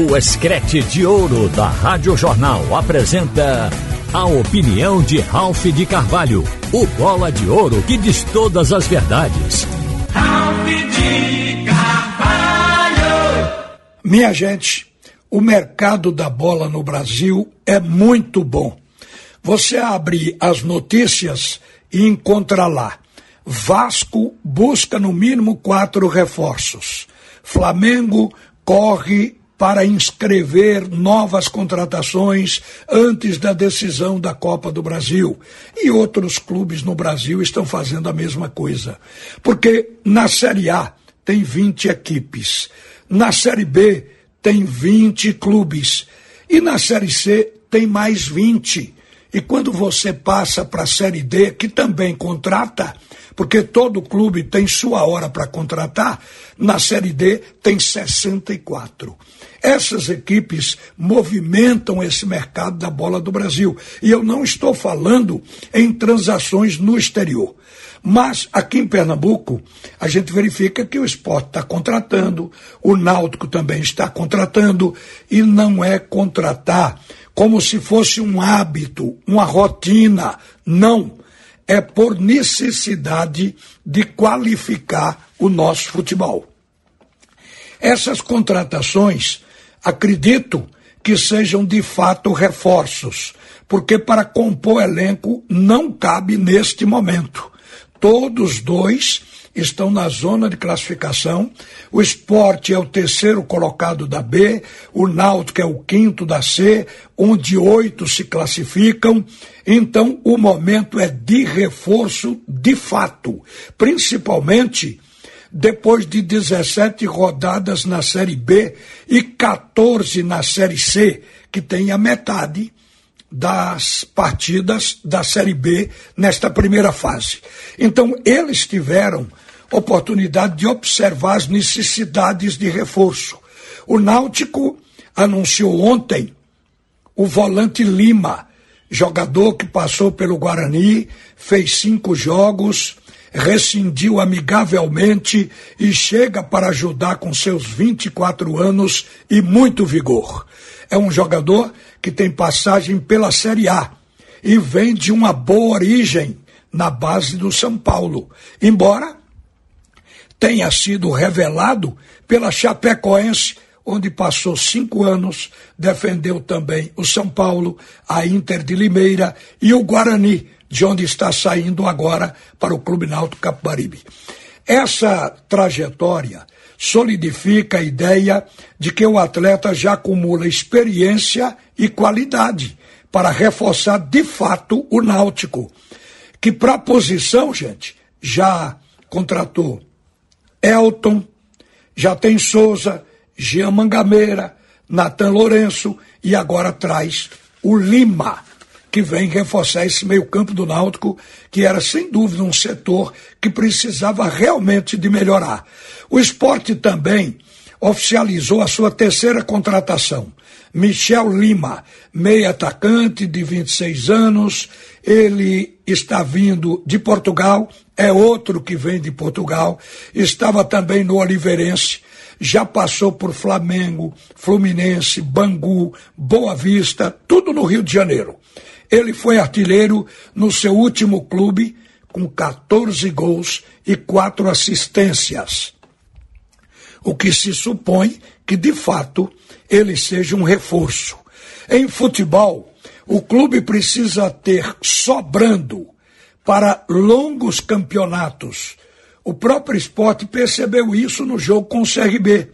O Escrete de Ouro da Rádio Jornal apresenta a opinião de Ralph de Carvalho, o bola de ouro que diz todas as verdades. Ralph de Carvalho! Minha gente, o mercado da bola no Brasil é muito bom. Você abre as notícias e encontra lá. Vasco busca no mínimo quatro reforços. Flamengo corre para inscrever novas contratações antes da decisão da Copa do Brasil. E outros clubes no Brasil estão fazendo a mesma coisa. Porque na Série A tem 20 equipes, na Série B tem 20 clubes e na Série C tem mais 20. E quando você passa para a Série D, que também contrata, porque todo clube tem sua hora para contratar, na Série D tem 64. Essas equipes movimentam esse mercado da bola do Brasil. E eu não estou falando em transações no exterior. Mas aqui em Pernambuco, a gente verifica que o esporte está contratando, o náutico também está contratando, e não é contratar como se fosse um hábito, uma rotina. Não. É por necessidade de qualificar o nosso futebol. Essas contratações, acredito que sejam de fato reforços, porque para compor elenco não cabe neste momento. Todos dois estão na zona de classificação. O esporte é o terceiro colocado da B, o Náutico é o quinto da C, onde oito se classificam. Então, o momento é de reforço de fato, principalmente depois de 17 rodadas na Série B e 14 na Série C, que tem a metade das partidas da Série B nesta primeira fase. Então, eles tiveram oportunidade de observar as necessidades de reforço. O Náutico anunciou ontem o volante Lima, jogador que passou pelo Guarani, fez cinco jogos, rescindiu amigavelmente e chega para ajudar com seus 24 anos e muito vigor. É um jogador que tem passagem pela Série A e vem de uma boa origem na base do São Paulo, embora tenha sido revelado pela Chapecoense, onde passou cinco anos, defendeu também o São Paulo, a Inter de Limeira e o Guarani, de onde está saindo agora para o Clube Náutico Capibaribe. Essa trajetória solidifica a ideia de que o atleta já acumula experiência e qualidade para reforçar de fato o Náutico, que para a posição, gente, já contratou Elton, já tem Souza, Jean Mangameira, Natan Lourenço e agora traz o Lima que vem reforçar esse meio-campo do Náutico, que era sem dúvida um setor que precisava realmente de melhorar. O esporte também oficializou a sua terceira contratação. Michel Lima, meio atacante de 26 anos, ele está vindo de Portugal, é outro que vem de Portugal, estava também no Oliveirense, já passou por Flamengo, Fluminense, Bangu, Boa Vista, tudo no Rio de Janeiro. Ele foi artilheiro no seu último clube, com 14 gols e quatro assistências. O que se supõe que, de fato, ele seja um reforço. Em futebol, o clube precisa ter sobrando para longos campeonatos. O próprio esporte percebeu isso no jogo com o CRB.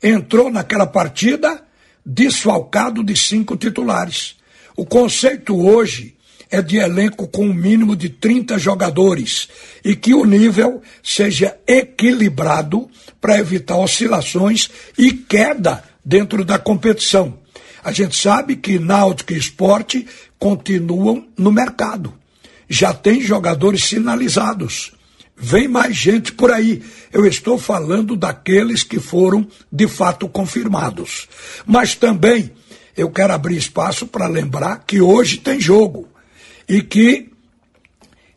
Entrou naquela partida desfalcado de cinco titulares. O conceito hoje é de elenco com um mínimo de 30 jogadores e que o nível seja equilibrado para evitar oscilações e queda dentro da competição. A gente sabe que Náutico e Esporte continuam no mercado. Já tem jogadores sinalizados. Vem mais gente por aí. Eu estou falando daqueles que foram de fato confirmados. Mas também eu quero abrir espaço para lembrar que hoje tem jogo e que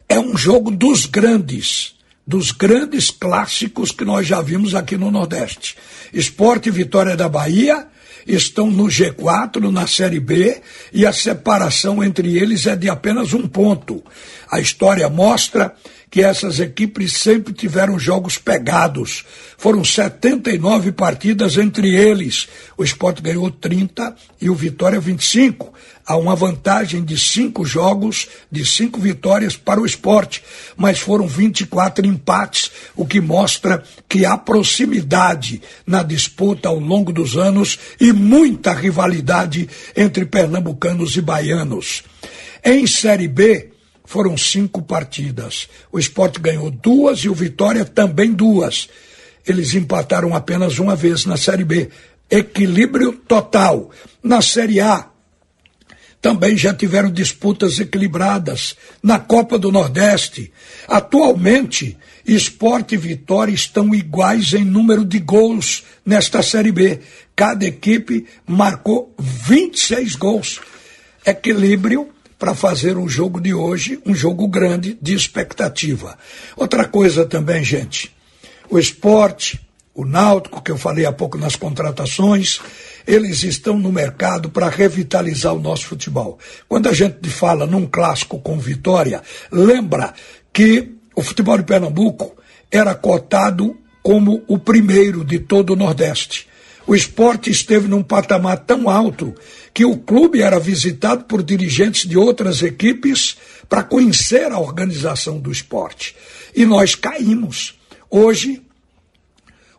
é um jogo dos grandes, dos grandes clássicos que nós já vimos aqui no Nordeste. Esporte Vitória da Bahia estão no G4, na Série B, e a separação entre eles é de apenas um ponto. A história mostra que essas equipes sempre tiveram jogos pegados. Foram 79 partidas entre eles. O esporte ganhou 30 e o Vitória 25. Há uma vantagem de cinco jogos, de cinco vitórias para o esporte, mas foram 24 empates, o que mostra que há proximidade na disputa ao longo dos anos e muita rivalidade entre pernambucanos e baianos. Em Série B, foram cinco partidas. O esporte ganhou duas e o Vitória também duas. Eles empataram apenas uma vez na Série B. Equilíbrio total. Na Série A, também já tiveram disputas equilibradas. Na Copa do Nordeste, atualmente, Esporte e Vitória estão iguais em número de gols nesta Série B. Cada equipe marcou 26 gols. Equilíbrio para fazer o jogo de hoje um jogo grande de expectativa. Outra coisa também, gente, o esporte, o náutico, que eu falei há pouco nas contratações, eles estão no mercado para revitalizar o nosso futebol. Quando a gente fala num clássico com vitória, lembra que o futebol de Pernambuco era cotado como o primeiro de todo o Nordeste. O esporte esteve num patamar tão alto que o clube era visitado por dirigentes de outras equipes para conhecer a organização do esporte. E nós caímos. Hoje,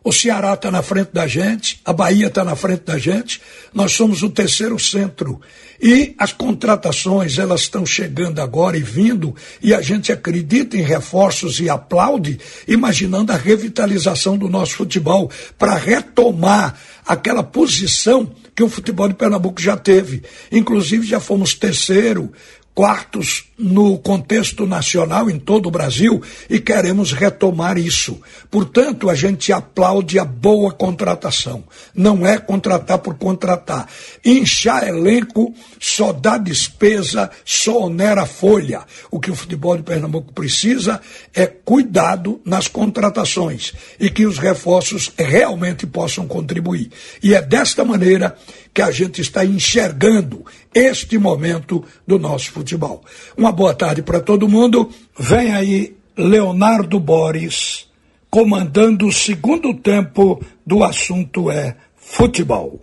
o Ceará está na frente da gente, a Bahia está na frente da gente, nós somos o terceiro centro. E as contratações, elas estão chegando agora e vindo, e a gente acredita em reforços e aplaude, imaginando a revitalização do nosso futebol, para retomar aquela posição que o futebol de Pernambuco já teve. Inclusive, já fomos terceiro, quartos no contexto nacional em todo o Brasil e queremos retomar isso. Portanto, a gente aplaude a boa contratação. Não é contratar por contratar. Inchar elenco só dá despesa, só onera folha. O que o futebol de Pernambuco precisa é cuidado nas contratações e que os reforços realmente possam contribuir. E é desta maneira que a gente está enxergando este momento do nosso futebol. Uma boa tarde para todo mundo. Vem aí Leonardo Boris comandando o segundo tempo do assunto é futebol.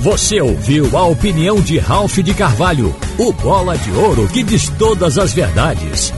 Você ouviu a opinião de Ralph de Carvalho, o bola de ouro que diz todas as verdades.